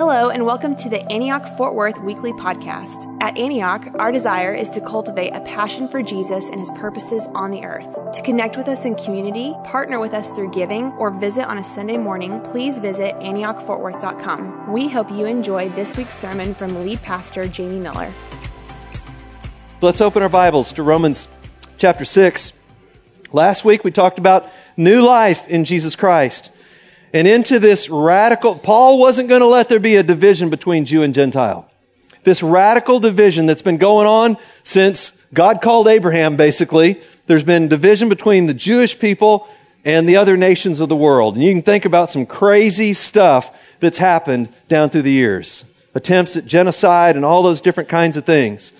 Hello, and welcome to the Antioch Fort Worth Weekly Podcast. At Antioch, our desire is to cultivate a passion for Jesus and his purposes on the earth. To connect with us in community, partner with us through giving, or visit on a Sunday morning, please visit AntiochFortWorth.com. We hope you enjoy this week's sermon from lead pastor Jamie Miller. Let's open our Bibles to Romans chapter 6. Last week we talked about new life in Jesus Christ and into this radical, Paul wasn't going to let there be a division between Jew and Gentile. This radical division that's been going on since God called Abraham, basically. There's been division between the Jewish people and the other nations of the world. And you can think about some crazy stuff that's happened down through the years. Attempts at genocide and all those different kinds of things.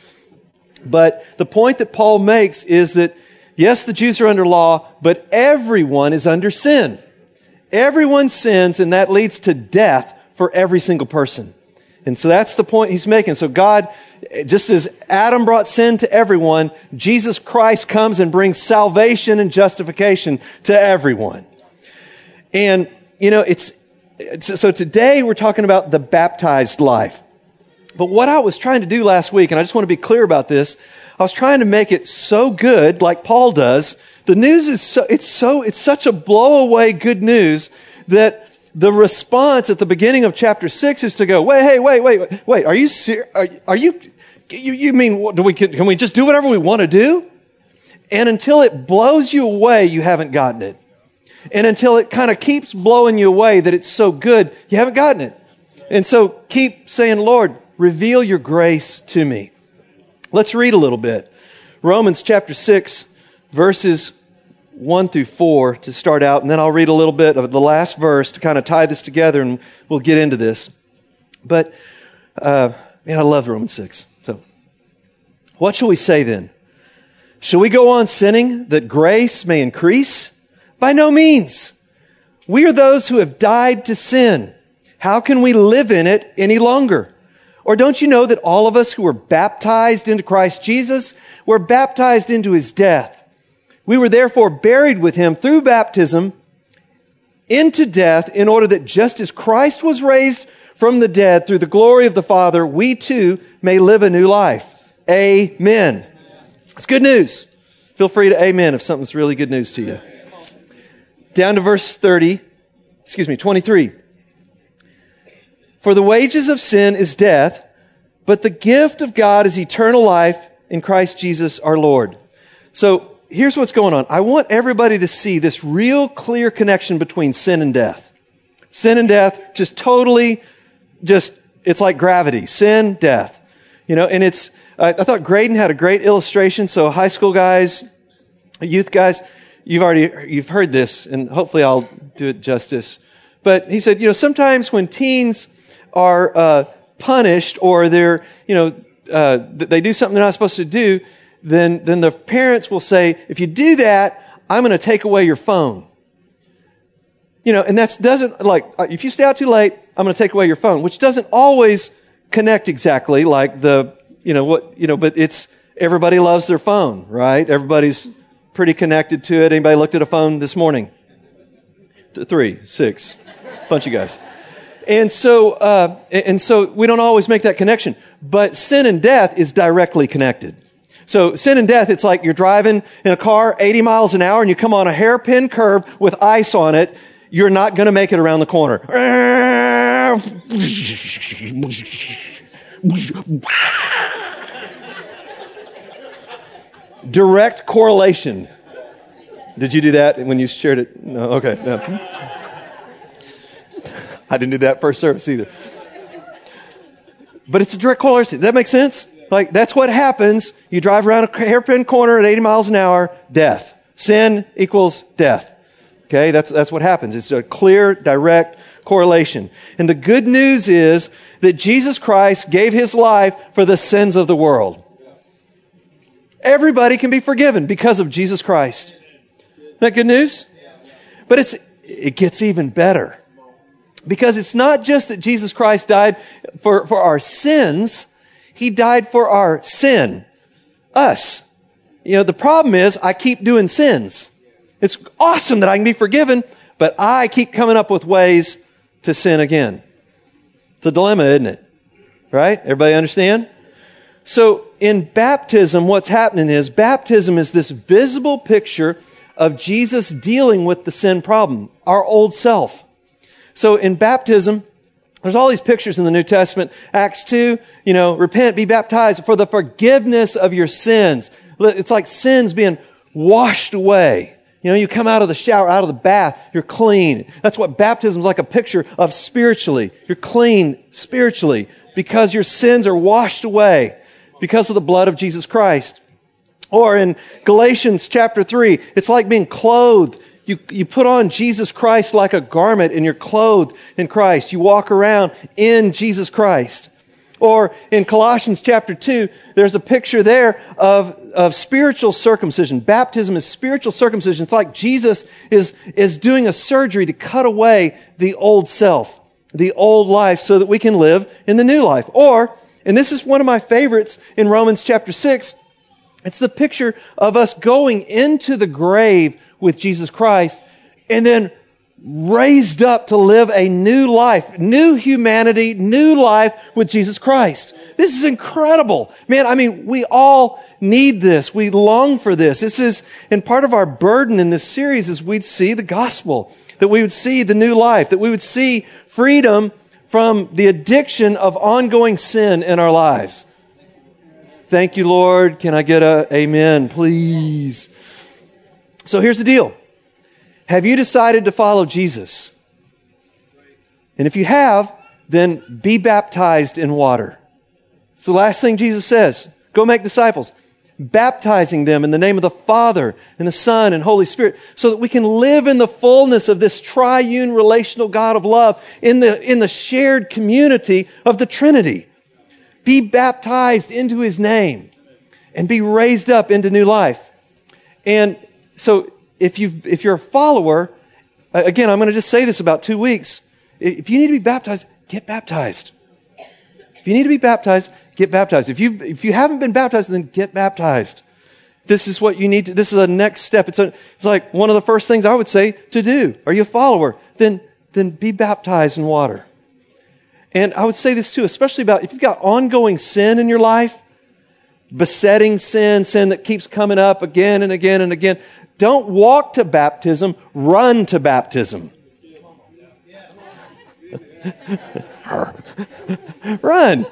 But the point that Paul makes is that, yes, the Jews are under law, but everyone is under sin. Everyone sins, and that leads to death for every single person. And so that's the point he's making. So God, just as Adam brought sin to everyone, Jesus Christ comes and brings salvation and justification to everyone. And, you know, it's, so today we're talking about the baptized life. But what I was trying to do last week, and I just want to be clear about this, I was trying to make it so good, like Paul does. The news is so, it's so, it's such a blow away good news that the response at the beginning of chapter six is to go, wait, hey, wait, wait, wait, are you? Are, are, you, you, you mean, do we, can we just do whatever we want to do? And until it blows you away, you haven't gotten it. And until it kind of keeps blowing you away that it's so good, you haven't gotten it. And so keep saying, Lord, reveal your grace to me. Let's read a little bit. Romans chapter 6, verses 1 through 4 to start out, and then I'll read a little bit of the last verse to kind of tie this together, and we'll get into this. But, uh, man, I love Romans 6. So, what shall we say then? Shall we go on sinning that grace may increase? By no means. We are those who have died to sin. How can we live in it any longer? Or don't you know that all of us who were baptized into Christ Jesus were baptized into his death? We were therefore buried with him through baptism into death in order that just as Christ was raised from the dead through the glory of the Father, we too may live a new life. Amen. It's good news. Feel free to amen if something's really good news to you. Down to verse 30, excuse me, 23. For the wages of sin is death, but the gift of God is eternal life in Christ Jesus our Lord. So here's what's going on. I want everybody to see this real clear connection between sin and death. Sin and death, just totally, just, it's like gravity. Sin, death. You know, and it's, I, I thought Graydon had a great illustration. So high school guys, youth guys, you've already, you've heard this, and hopefully I'll do it justice. But he said, you know, sometimes when teens are uh, punished or they're, you know, uh, they do something they're not supposed to do, then, then the parents will say, if you do that, I'm going to take away your phone. You know, and that doesn't, like, uh, if you stay out too late, I'm going to take away your phone, which doesn't always connect exactly like the, you know, what, you know, but it's, everybody loves their phone, right? Everybody's pretty connected to it. Anybody looked at a phone this morning? Three, six, bunch of guys. And so, uh, and so we don't always make that connection. But sin and death is directly connected. So sin and death, it's like you're driving in a car 80 miles an hour and you come on a hairpin curve with ice on it. You're not going to make it around the corner. Direct correlation. Did you do that when you shared it? No. Okay. No. I didn't do that first service either. But it's a direct correlation. That make sense? Like, that's what happens. You drive around a hairpin corner at 80 miles an hour, death. Sin equals death. Okay, that's, that's what happens. It's a clear, direct correlation. And the good news is that Jesus Christ gave his life for the sins of the world. Everybody can be forgiven because of Jesus Christ. Isn't that good news? But it's, it gets even better. Because it's not just that Jesus Christ died for, for our sins, He died for our sin. Us. You know, the problem is I keep doing sins. It's awesome that I can be forgiven, but I keep coming up with ways to sin again. It's a dilemma, isn't it? Right? Everybody understand? So in baptism, what's happening is baptism is this visible picture of Jesus dealing with the sin problem, our old self. So in baptism, there's all these pictures in the New Testament. Acts 2, you know, repent, be baptized for the forgiveness of your sins. It's like sins being washed away. You know, you come out of the shower, out of the bath, you're clean. That's what baptism is like a picture of spiritually. You're clean spiritually because your sins are washed away because of the blood of Jesus Christ. Or in Galatians chapter 3, it's like being clothed. You, you put on Jesus Christ like a garment and you're clothed in Christ. You walk around in Jesus Christ. Or in Colossians chapter 2, there's a picture there of, of spiritual circumcision. Baptism is spiritual circumcision. It's like Jesus is, is doing a surgery to cut away the old self, the old life, so that we can live in the new life. Or, and this is one of my favorites in Romans chapter 6, it's the picture of us going into the grave with Jesus Christ and then raised up to live a new life, new humanity, new life with Jesus Christ. This is incredible. Man, I mean, we all need this. We long for this. This is, and part of our burden in this series is we'd see the gospel, that we would see the new life, that we would see freedom from the addiction of ongoing sin in our lives. Thank you, Lord. Can I get a amen, please? So here's the deal. Have you decided to follow Jesus? And if you have, then be baptized in water. It's the last thing Jesus says. Go make disciples, baptizing them in the name of the Father and the Son and Holy Spirit so that we can live in the fullness of this triune relational God of love in the, in the shared community of the Trinity. Be baptized into his name and be raised up into new life. And so if, you if you're a follower, again, I'm going to just say this about two weeks. If you need to be baptized, get baptized. If you need to be baptized, get baptized. If you if you haven't been baptized, then get baptized. This is what you need to. This is a next step. It's a, it's like one of the first things I would say to do. Are you a follower? Then then be baptized in water. And I would say this too, especially about if you've got ongoing sin in your life, besetting sin, sin that keeps coming up again and again and again. Don't walk to baptism, run to baptism. run.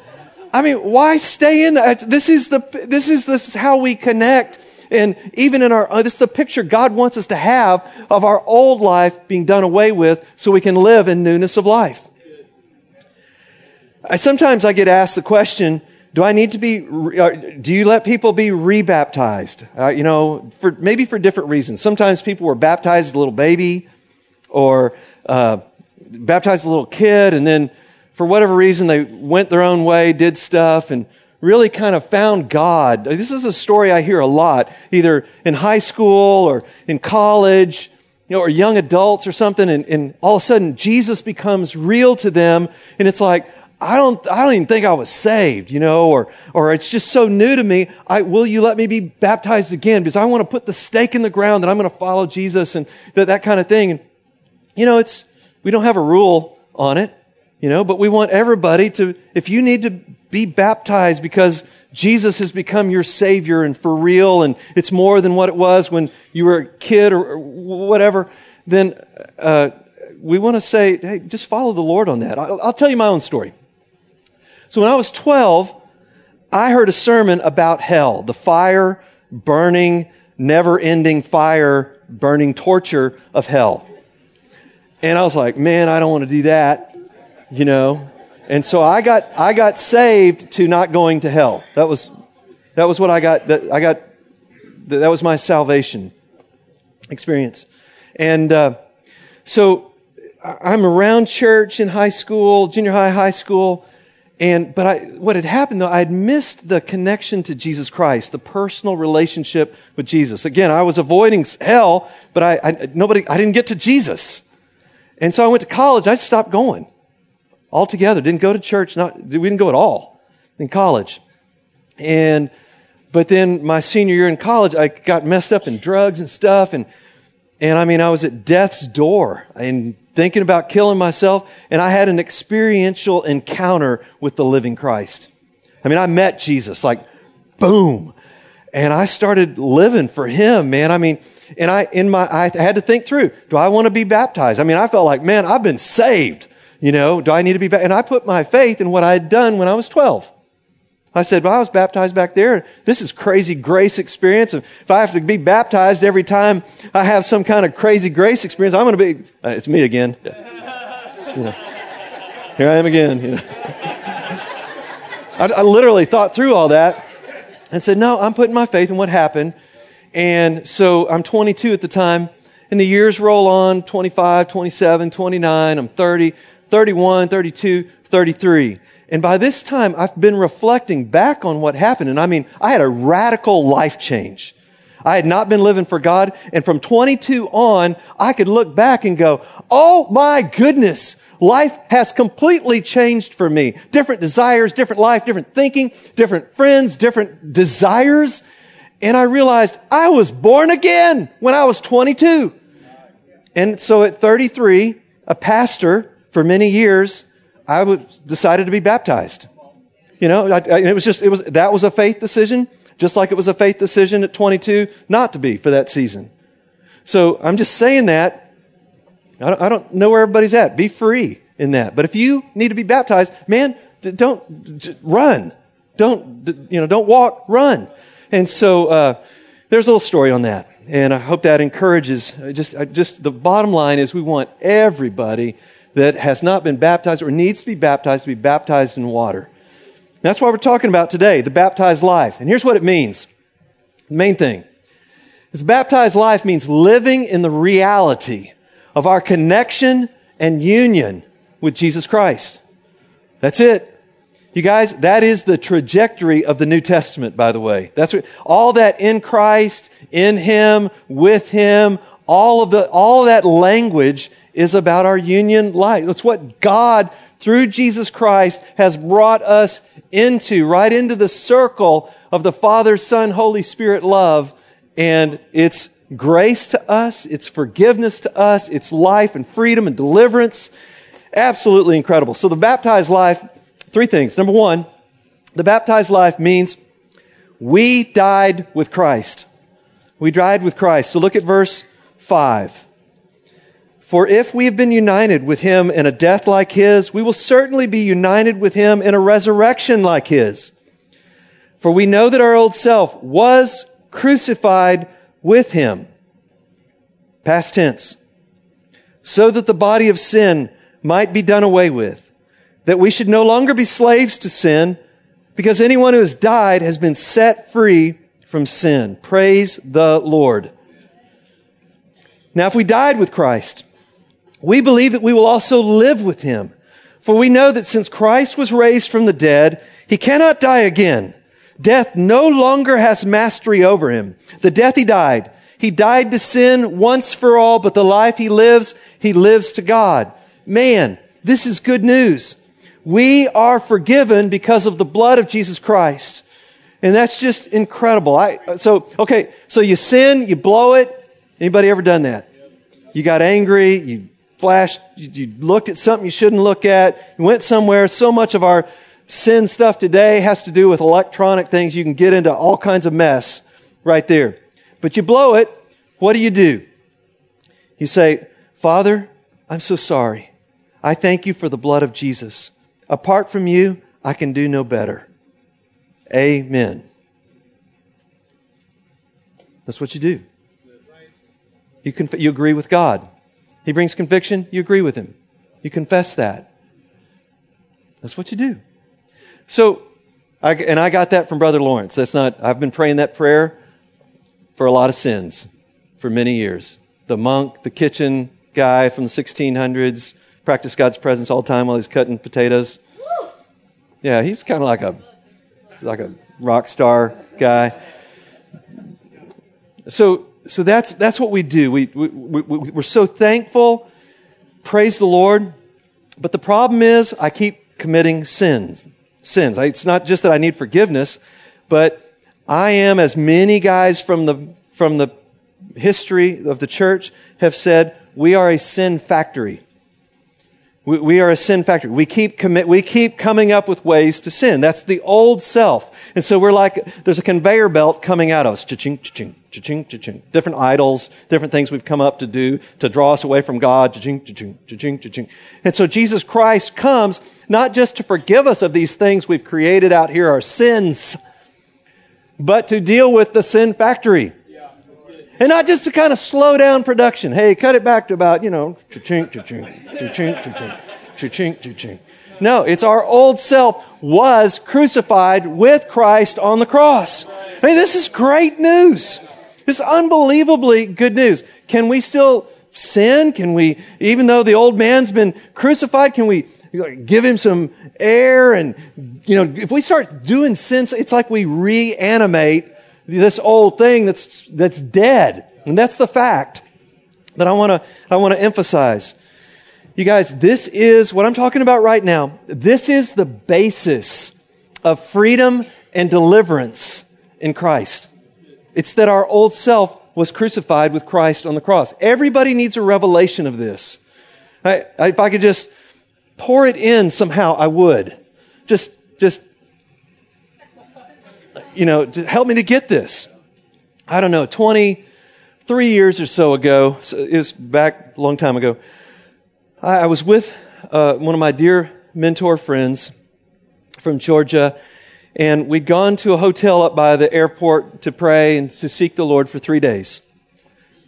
I mean, why stay in that? This is the, this is, this is how we connect. And even in our, uh, this is the picture God wants us to have of our old life being done away with so we can live in newness of life. I, sometimes I get asked the question, do I need to be, uh, do you let people be rebaptized? Uh, you know, for, maybe for different reasons. Sometimes people were baptized as a little baby or uh, baptized as a little kid and then for whatever reason they went their own way, did stuff and really kind of found God. This is a story I hear a lot, either in high school or in college, you know, or young adults or something, and, and all of a sudden Jesus becomes real to them, and it's like, I don't, I don't even think I was saved, you know, or, or it's just so new to me. I, will you let me be baptized again? Because I want to put the stake in the ground that I'm going to follow Jesus and that, that kind of thing. And, you know, it's, we don't have a rule on it, you know, but we want everybody to, if you need to be baptized because Jesus has become your Savior and for real and it's more than what it was when you were a kid or, or whatever, then, uh, we want to say, hey, just follow the Lord on that. I'll, I'll tell you my own story. So when I was 12, I heard a sermon about hell, the fire, burning, never ending fire, burning torture of hell. And I was like, man, I don't want to do that, you know. And so I got, I got saved to not going to hell. That was, that was what I got, that, I got, that was my salvation experience. And, uh, so I'm around church in high school, junior high, high school, and, but I, what had happened though, I had missed the connection to Jesus Christ, the personal relationship with Jesus. Again, I was avoiding hell, but I, I nobody, I didn't get to Jesus. And so I went to college. I stopped going altogether. Didn't go to church. Not, we didn't go at all in college. And, but then my senior year in college, I got messed up in drugs and stuff. And, and I mean, I was at death's door. And thinking about killing myself, and I had an experiential encounter with the living Christ. I mean, I met Jesus, like, boom. And I started living for him, man. I mean, and I, in my, I had to think through, do I want to be baptized? I mean, I felt like, man, I've been saved. You know, do I need to be, ba-? and I put my faith in what I had done when I was 12. I said, well, I was baptized back there. This is crazy grace experience. If I have to be baptized every time I have some kind of crazy grace experience, I'm going to be, uh, it's me again. Here I am again. You know. I, I literally thought through all that and said, no, I'm putting my faith in what happened. And so I'm 22 at the time, and the years roll on 25, 27, 29, I'm 30, 31, 32, 33. And by this time, I've been reflecting back on what happened. And I mean, I had a radical life change. I had not been living for God. And from 22 on, I could look back and go, Oh my goodness. Life has completely changed for me. Different desires, different life, different thinking, different friends, different desires. And I realized I was born again when I was 22. And so at 33, a pastor for many years, I was, decided to be baptized. You know, I, I, it was just, it was, that was a faith decision, just like it was a faith decision at 22 not to be for that season. So I'm just saying that. I don't, I don't know where everybody's at. Be free in that. But if you need to be baptized, man, don't run. Don't, you know, don't walk, run. And so, uh, there's a little story on that. And I hope that encourages just, just the bottom line is we want everybody that has not been baptized or needs to be baptized to be baptized in water. That's what we're talking about today, the baptized life. And here's what it means. The main thing is baptized life means living in the reality of our connection and union with Jesus Christ. That's it. You guys, that is the trajectory of the New Testament, by the way. That's what, all that in Christ, in Him, with Him, all of the, all of that language is about our union life. That's what God, through Jesus Christ, has brought us into, right into the circle of the Father, Son, Holy Spirit love. And it's grace to us, it's forgiveness to us, it's life and freedom and deliverance. Absolutely incredible. So the baptized life, three things. Number one, the baptized life means we died with Christ. We died with Christ. So look at verse 5. For if we have been united with him in a death like his, we will certainly be united with him in a resurrection like his. For we know that our old self was crucified with him. Past tense. So that the body of sin might be done away with. That we should no longer be slaves to sin because anyone who has died has been set free from sin. Praise the Lord. Now, if we died with Christ, we believe that we will also live with him. For we know that since Christ was raised from the dead, he cannot die again. Death no longer has mastery over him. The death he died, he died to sin once for all, but the life he lives, he lives to God. Man, this is good news. We are forgiven because of the blood of Jesus Christ. And that's just incredible. I, so, okay, so you sin, you blow it. Anybody ever done that? You got angry, you flashed, you looked at something you shouldn't look at, you went somewhere. So much of our sin stuff today has to do with electronic things. You can get into all kinds of mess right there. But you blow it, what do you do? You say, Father, I'm so sorry. I thank you for the blood of Jesus. Apart from you, I can do no better. Amen. That's what you do. You, conf- you agree with God. He brings conviction, you agree with him. You confess that. That's what you do. So, I, and I got that from Brother Lawrence. That's not, I've been praying that prayer for a lot of sins for many years. The monk, the kitchen guy from the 1600s, practiced God's presence all the time while he's cutting potatoes. Yeah, he's kind of like a, like a rock star guy. So, so that's, that's what we do. We, we, we, we're so thankful. Praise the Lord. But the problem is, I keep committing sins. Sins. It's not just that I need forgiveness, but I am, as many guys from the, from the history of the church have said, we are a sin factory. We, we are a sin factory. We keep commit, we keep coming up with ways to sin. That's the old self. And so we're like, there's a conveyor belt coming out of us. Cha-ching, cha-ching, cha-ching, cha-ching. Different idols, different things we've come up to do to draw us away from God. Cha-ching, cha-ching, cha-ching, cha-ching. And so Jesus Christ comes not just to forgive us of these things we've created out here, our sins, but to deal with the sin factory. And not just to kind of slow down production. Hey, cut it back to about, you know, cha-ching, cha-ching, cha-ching, cha-ching, cha-ching, cha-ching. No, it's our old self was crucified with Christ on the cross. I mean, this is great news. This is unbelievably good news. Can we still sin? Can we, even though the old man's been crucified, can we give him some air? And, you know, if we start doing sin, it's like we reanimate this old thing that's, that's dead. And that's the fact that I want to, I want to emphasize. You guys, this is what I'm talking about right now. This is the basis of freedom and deliverance in Christ. It's that our old self was crucified with Christ on the cross. Everybody needs a revelation of this. I, if I could just pour it in somehow, I would. Just, just you know, help me to get this. I don't know, 23 years or so ago, it was back a long time ago, I, I was with uh, one of my dear mentor friends from Georgia, and we'd gone to a hotel up by the airport to pray and to seek the Lord for three days.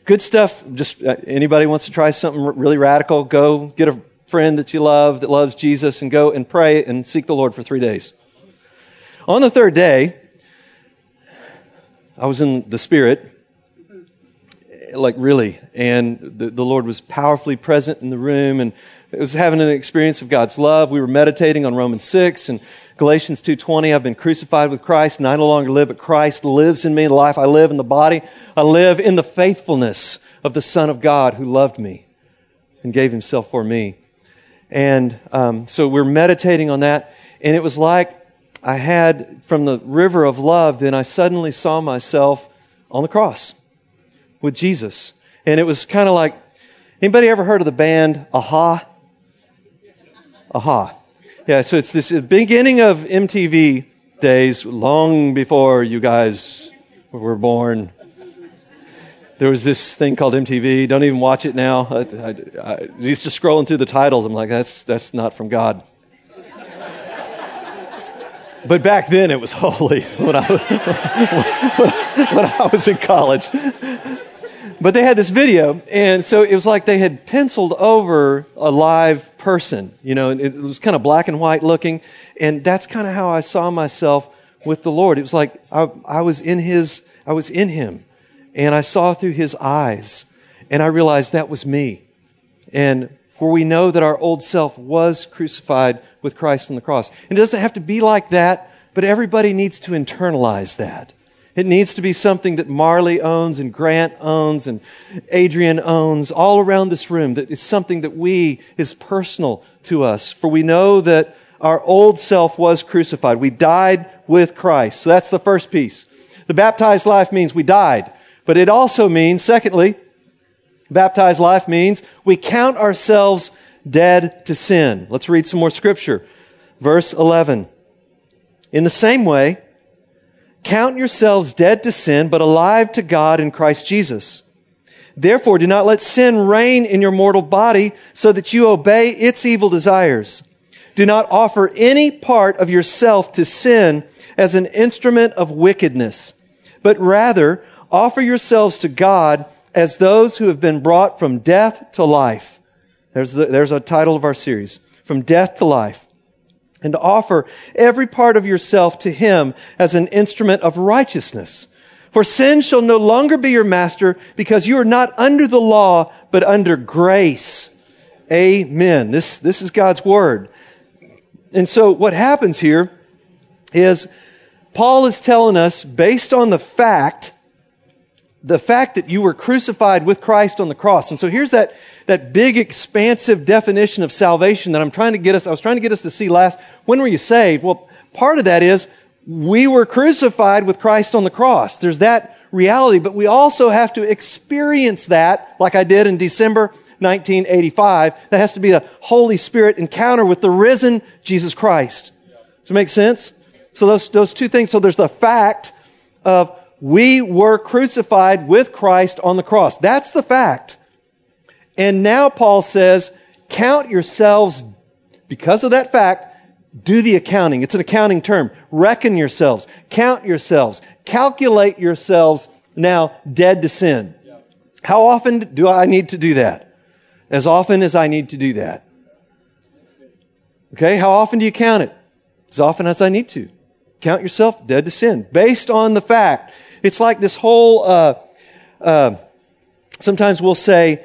Good stuff. Just uh, anybody wants to try something really radical, go get a friend that you love that loves Jesus and go and pray and seek the Lord for three days. On the third day, I was in the Spirit, like really, and the, the Lord was powerfully present in the room, and it was having an experience of God's love. We were meditating on Romans 6 and Galatians 2.20. I've been crucified with Christ, and I no longer live, but Christ lives in me. The life I live in the body, I live in the faithfulness of the Son of God who loved me and gave himself for me. And um, so we're meditating on that, and it was like I had from the river of love, then I suddenly saw myself on the cross with Jesus. And it was kind of like anybody ever heard of the band a-ha? a-ha. Yeah, so it's this uh, beginning of MTV days, long before you guys were born. There was this thing called MTV. Don't even watch it now. I, I, I, just scrolling through the titles, I'm like, that's, that's not from God. But back then it was holy when I, when I was in college. But they had this video, and so it was like they had penciled over a live person, you know, and it was kind of black and white looking. And that's kind of how I saw myself with the Lord. It was like I, I was in his, I was in him, and I saw through his eyes, and I realized that was me. And for we know that our old self was crucified with Christ on the cross. And it doesn't have to be like that, but everybody needs to internalize that. It needs to be something that Marley owns and Grant owns and Adrian owns all around this room. That it's something that we is personal to us. For we know that our old self was crucified. We died with Christ. So that's the first piece. The baptized life means we died. But it also means, secondly, baptized life means we count ourselves dead to sin. Let's read some more scripture. Verse 11. In the same way, count yourselves dead to sin, but alive to God in Christ Jesus. Therefore, do not let sin reign in your mortal body so that you obey its evil desires. Do not offer any part of yourself to sin as an instrument of wickedness, but rather offer yourselves to God as those who have been brought from death to life there's, the, there's a title of our series. From death to life. And to offer every part of yourself to Him as an instrument of righteousness. For sin shall no longer be your master because you are not under the law, but under grace. Amen. This, this is God's word. And so what happens here is Paul is telling us, based on the fact the fact that you were crucified with Christ on the cross. And so here's that, that big, expansive definition of salvation that I'm trying to get us, I was trying to get us to see last. When were you saved? Well, part of that is we were crucified with Christ on the cross. There's that reality, but we also have to experience that, like I did in December 1985. That has to be a Holy Spirit encounter with the risen Jesus Christ. Does it make sense? So those, those two things. So there's the fact of we were crucified with Christ on the cross. That's the fact. And now Paul says, count yourselves, because of that fact, do the accounting. It's an accounting term. Reckon yourselves, count yourselves, calculate yourselves now dead to sin. How often do I need to do that? As often as I need to do that. Okay, how often do you count it? As often as I need to. Count yourself dead to sin. Based on the fact. It's like this whole, uh, uh, sometimes we'll say,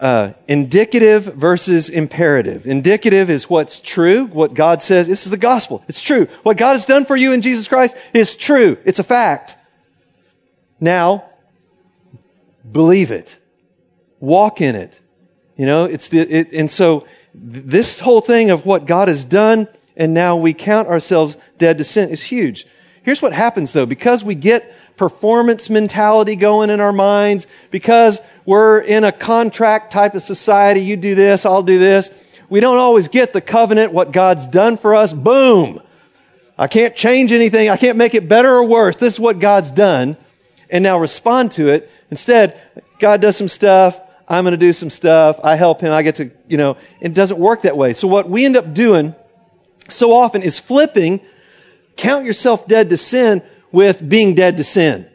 uh, indicative versus imperative. Indicative is what's true, what God says. This is the gospel. It's true. What God has done for you in Jesus Christ is true. It's a fact. Now, believe it. Walk in it. You know, it's the, it, and so this whole thing of what God has done and now we count ourselves dead to sin is huge. Here's what happens though, because we get performance mentality going in our minds, because we're in a contract type of society, you do this, I'll do this, we don't always get the covenant, what God's done for us. Boom! I can't change anything. I can't make it better or worse. This is what God's done. And now respond to it. Instead, God does some stuff. I'm going to do some stuff. I help him. I get to, you know, it doesn't work that way. So what we end up doing so often is flipping count yourself dead to sin with being dead to sin.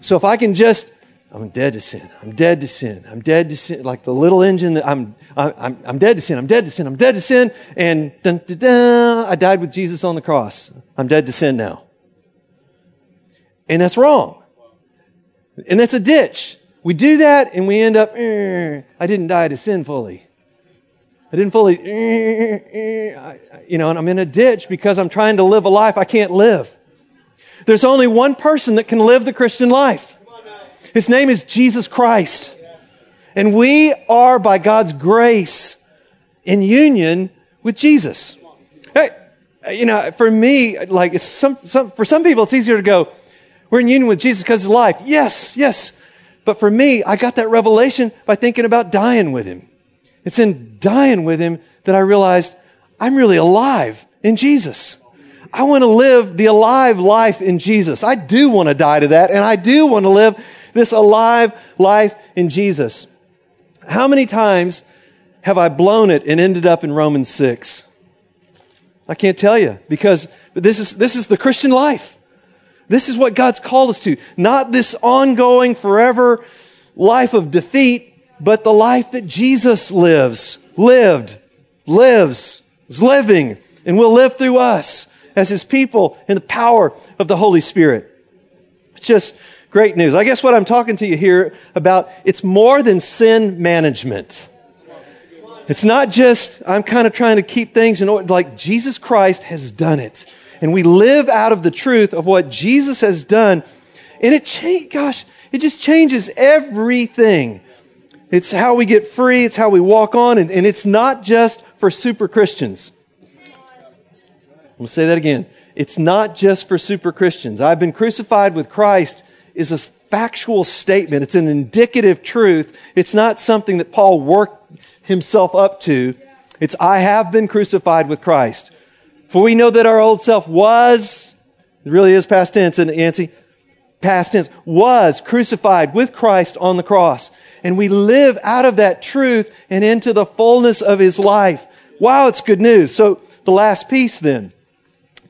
So if I can just, I'm dead to sin. I'm dead to sin. I'm dead to sin. Like the little engine that I'm, I'm, I'm dead to sin. I'm dead to sin. I'm dead to sin. And dun, dun, dun, I died with Jesus on the cross. I'm dead to sin now. And that's wrong. And that's a ditch. We do that and we end up, eh, I didn't die to sin fully. I didn't fully, you know, and I'm in a ditch because I'm trying to live a life I can't live. There's only one person that can live the Christian life. His name is Jesus Christ. And we are, by God's grace, in union with Jesus. Hey, you know, for me, like, it's some, some, for some people, it's easier to go, we're in union with Jesus because of life. Yes, yes. But for me, I got that revelation by thinking about dying with him. It's in dying with him that I realized I'm really alive in Jesus. I want to live the alive life in Jesus. I do want to die to that, and I do want to live this alive life in Jesus. How many times have I blown it and ended up in Romans 6? I can't tell you because this is, this is the Christian life. This is what God's called us to. Not this ongoing, forever life of defeat, but the life that Jesus lives, lived, lives, is living, and will live through us as his people in the power of the Holy Spirit. Just great news. I guess what I'm talking to you here about, it's more than sin management. It's not just, I'm kind of trying to keep things in order, like Jesus Christ has done it. And we live out of the truth of what Jesus has done. And it change, gosh, it just changes everything it's how we get free, it's how we walk on, and, and it's not just for super Christians. I'm going to say that again. It's not just for super Christians. I've been crucified with Christ is a factual statement. It's an indicative truth. It's not something that Paul worked himself up to. It's I have been crucified with Christ. For we know that our old self was, it really is past tense, isn't it, Yancey? Past tense, was crucified with Christ on the cross and we live out of that truth and into the fullness of his life. Wow, it's good news. So the last piece then,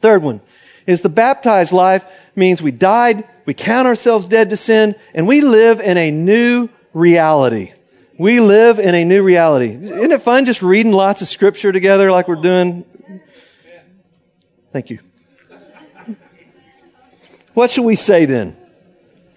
third one, is the baptized life means we died, we count ourselves dead to sin, and we live in a new reality. We live in a new reality. Isn't it fun just reading lots of scripture together like we're doing? Thank you. What should we say then?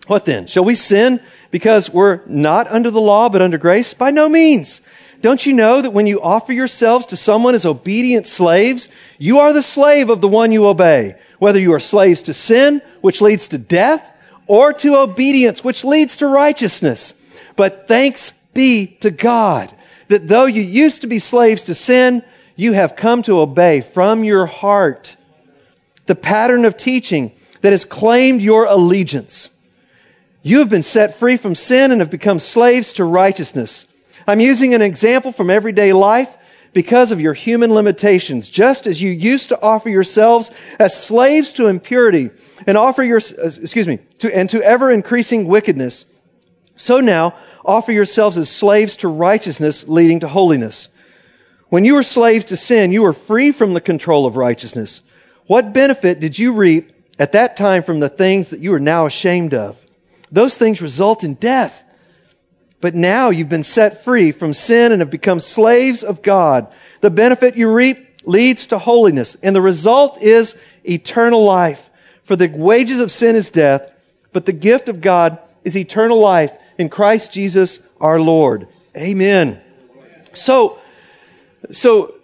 What then? Shall we sin because we're not under the law but under grace? By no means. Don't you know that when you offer yourselves to someone as obedient slaves, you are the slave of the one you obey, whether you are slaves to sin, which leads to death, or to obedience, which leads to righteousness. But thanks be to God that though you used to be slaves to sin, you have come to obey from your heart the pattern of teaching that has claimed your allegiance. You have been set free from sin and have become slaves to righteousness. I'm using an example from everyday life because of your human limitations, just as you used to offer yourselves as slaves to impurity and offer your, excuse me, to, and to ever increasing wickedness. So now offer yourselves as slaves to righteousness leading to holiness. When you were slaves to sin, you were free from the control of righteousness. What benefit did you reap at that time from the things that you are now ashamed of? Those things result in death. But now you've been set free from sin and have become slaves of God. The benefit you reap leads to holiness, and the result is eternal life. For the wages of sin is death, but the gift of God is eternal life in Christ Jesus our Lord. Amen. So, so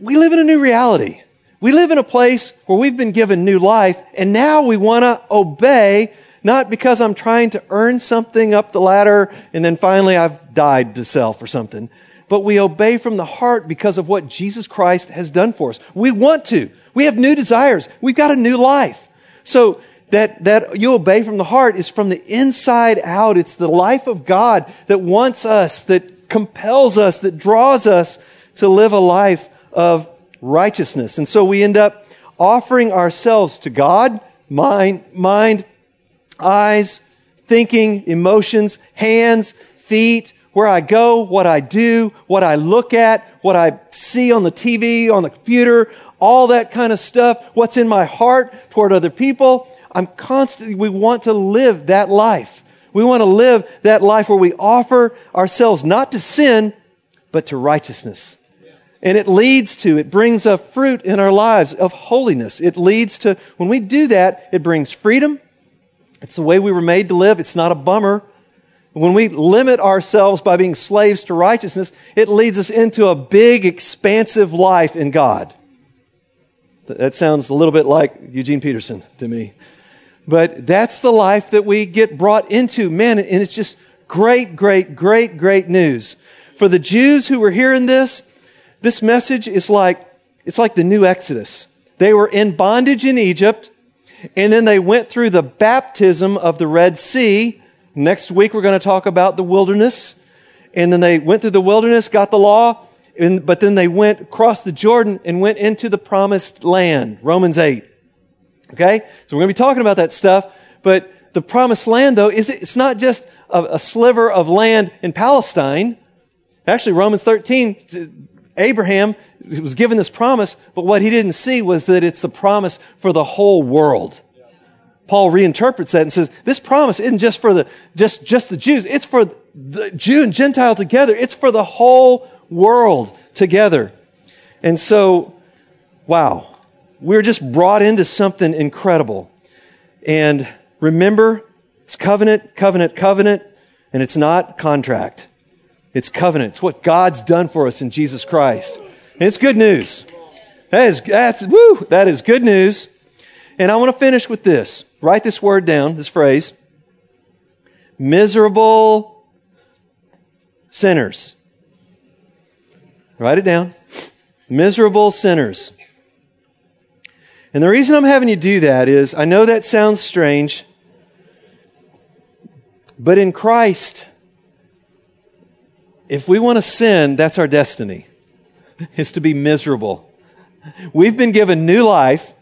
we live in a new reality. We live in a place where we've been given new life, and now we want to obey not because I'm trying to earn something up the ladder and then finally I've died to self or something. But we obey from the heart because of what Jesus Christ has done for us. We want to. We have new desires. We've got a new life. So that, that you obey from the heart is from the inside out. It's the life of God that wants us, that compels us, that draws us to live a life of righteousness. And so we end up offering ourselves to God, mind, mind, eyes, thinking, emotions, hands, feet, where I go, what I do, what I look at, what I see on the TV, on the computer, all that kind of stuff, what's in my heart toward other people. I'm constantly, we want to live that life. We want to live that life where we offer ourselves not to sin, but to righteousness. And it leads to, it brings a fruit in our lives of holiness. It leads to, when we do that, it brings freedom, it's the way we were made to live. It's not a bummer. When we limit ourselves by being slaves to righteousness, it leads us into a big, expansive life in God. That sounds a little bit like Eugene Peterson to me. But that's the life that we get brought into. Man, and it's just great, great, great, great news. For the Jews who were hearing this, this message is like, it's like the new Exodus. They were in bondage in Egypt. And then they went through the baptism of the Red Sea. Next week, we're going to talk about the wilderness. And then they went through the wilderness, got the law, and, but then they went across the Jordan and went into the promised land. Romans 8. Okay? So we're going to be talking about that stuff. But the promised land, though, is it's not just a, a sliver of land in Palestine. Actually, Romans 13, Abraham was given this promise, but what he didn't see was that it's the promise for the whole world. Paul reinterprets that and says, this promise isn't just for the, just, just the Jews. It's for the Jew and Gentile together. It's for the whole world together. And so, wow, we're just brought into something incredible. And remember, it's covenant, covenant, covenant, and it's not contract. It's covenant. It's what God's done for us in Jesus Christ. And it's good news. That is, that's, woo, that is good news. And I want to finish with this. Write this word down, this phrase. Miserable sinners. Write it down. Miserable sinners. And the reason I'm having you do that is I know that sounds strange, but in Christ, if we want to sin, that's our destiny, is to be miserable. We've been given new life.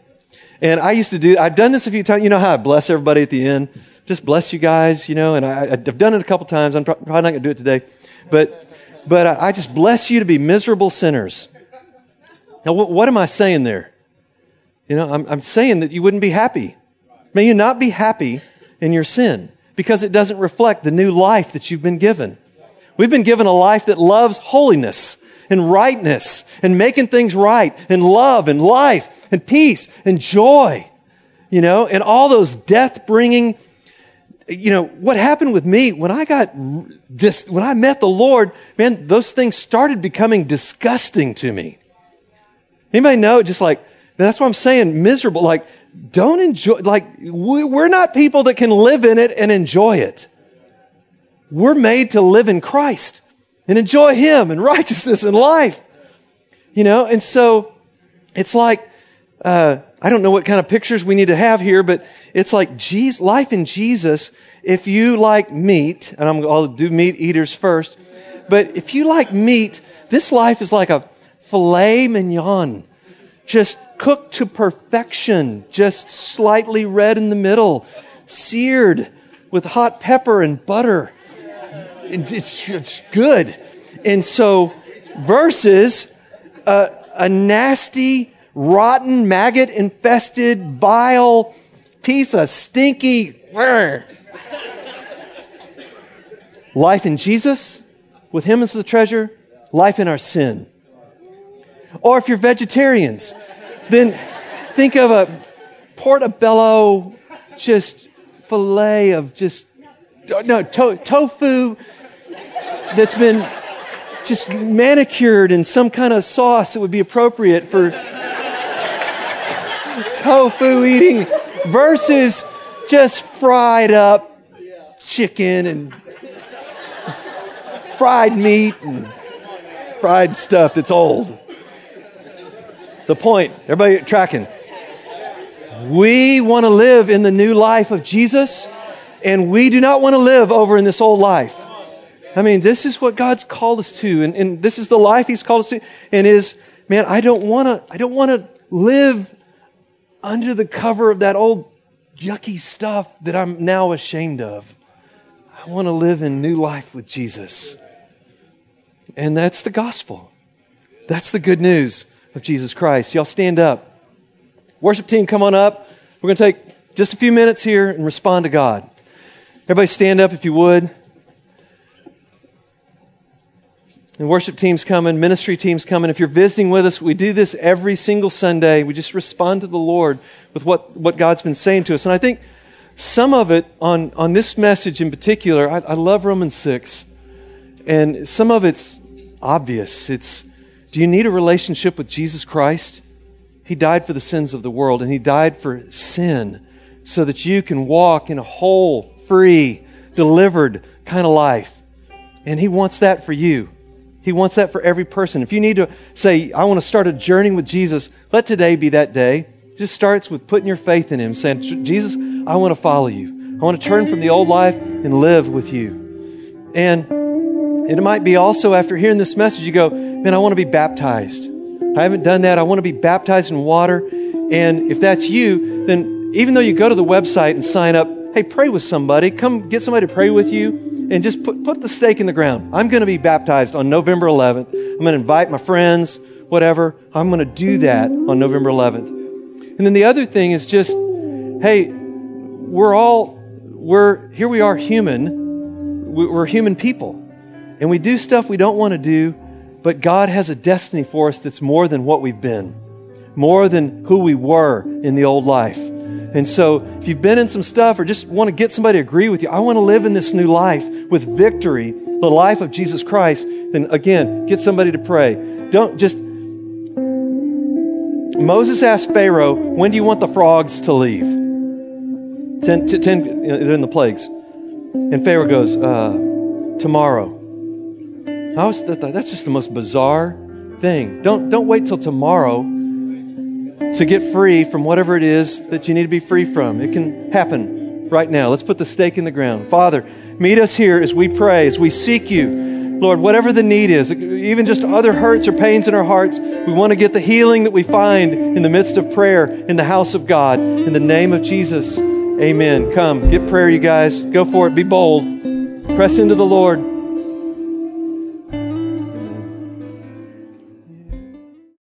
And I used to do, I've done this a few times. You know how I bless everybody at the end? Just bless you guys, you know, and I, have done it a couple times. I'm probably not going to do it today. But, but I, I just bless you to be miserable sinners. Now, what, what am I saying there? You know, I'm, I'm saying that you wouldn't be happy. May you not be happy in your sin because it doesn't reflect the new life that you've been given. We've been given a life that loves holiness and rightness and making things right and love and life and peace and joy, you know, and all those death bringing, you know, what happened with me when I got, dis- when I met the Lord, man, those things started becoming disgusting to me. Anybody know? Just like, that's what I'm saying, miserable. Like, don't enjoy, like, we're not people that can live in it and enjoy it. We're made to live in Christ and enjoy Him and righteousness and life. You know, and so it's like, uh, I don't know what kind of pictures we need to have here, but it's like Jesus, life in Jesus. If you like meat, and I'm, I'll do meat eaters first, But if you like meat, this life is like a filet mignon, just cooked to perfection, just slightly red in the middle, seared with hot pepper and butter. It's, it's good. And so, versus a, a nasty, rotten, maggot infested, bile piece of stinky. Life in Jesus, with Him as the treasure, life in our sin. Or if you're vegetarians, then think of a portobello, just filet of just, Uh, no, to, tofu that's been just manicured in some kind of sauce that would be appropriate for tofu eating versus just fried up chicken and fried meat and fried stuff that's old. The point, everybody tracking? We want to live in the new life of Jesus, and we do not want to live over in this old life. I mean, this is what God's called us to, and, and this is the life He's called us to, and is, man, I don't want to, I don't want to live under the cover of that old yucky stuff that I'm now ashamed of. I want to live in new life with Jesus. And that's the gospel. That's the good news of Jesus Christ. Y'all stand up. Worship team, come on up. We're going to take just a few minutes here and respond to God. Everybody stand up if you would. And worship team's coming, ministry team's coming. If you're visiting with us, we do this every single Sunday. We just respond to the Lord with what, what God's been saying to us. And I think some of it on, on this message in particular, I, I love Romans 6. And some of it's obvious. It's do you need a relationship with Jesus Christ? He died for the sins of the world, and He died for sin so that you can walk in a whole, free, delivered kind of life. And He wants that for you. He wants that for every person. If you need to say, I want to start a journey with Jesus, let today be that day. It just starts with putting your faith in Him, saying, Jesus, I want to follow you. I want to turn from the old life and live with you. And it might be also after hearing this message, you go, man, I want to be baptized. I haven't done that. I want to be baptized in water. And if that's you, then even though you go to the website and sign up, hey, pray with somebody. Come get somebody to pray with you and just put, put the stake in the ground. I'm going to be baptized on November 11th. I'm going to invite my friends, whatever. I'm going to do that on November 11th. And then the other thing is just, hey, we're all, we're, here we are human. We're human people. And we do stuff we don't want to do, but God has a destiny for us that's more than what we've been, more than who we were in the old life. And so, if you've been in some stuff or just want to get somebody to agree with you, I want to live in this new life with victory, the life of Jesus Christ, then again, get somebody to pray. Don't just. Moses asked Pharaoh, When do you want the frogs to leave? Ten, ten, they're in the plagues. And Pharaoh goes, uh, Tomorrow. I was, that's just the most bizarre thing. Don't, don't wait till tomorrow to get free from whatever it is that you need to be free from. It can happen right now. Let's put the stake in the ground. Father, meet us here as we pray, as we seek you. Lord, whatever the need is, even just other hurts or pains in our hearts, we want to get the healing that we find in the midst of prayer in the house of God. In the name of Jesus, amen. Come, get prayer, you guys. Go for it. Be bold. Press into the Lord.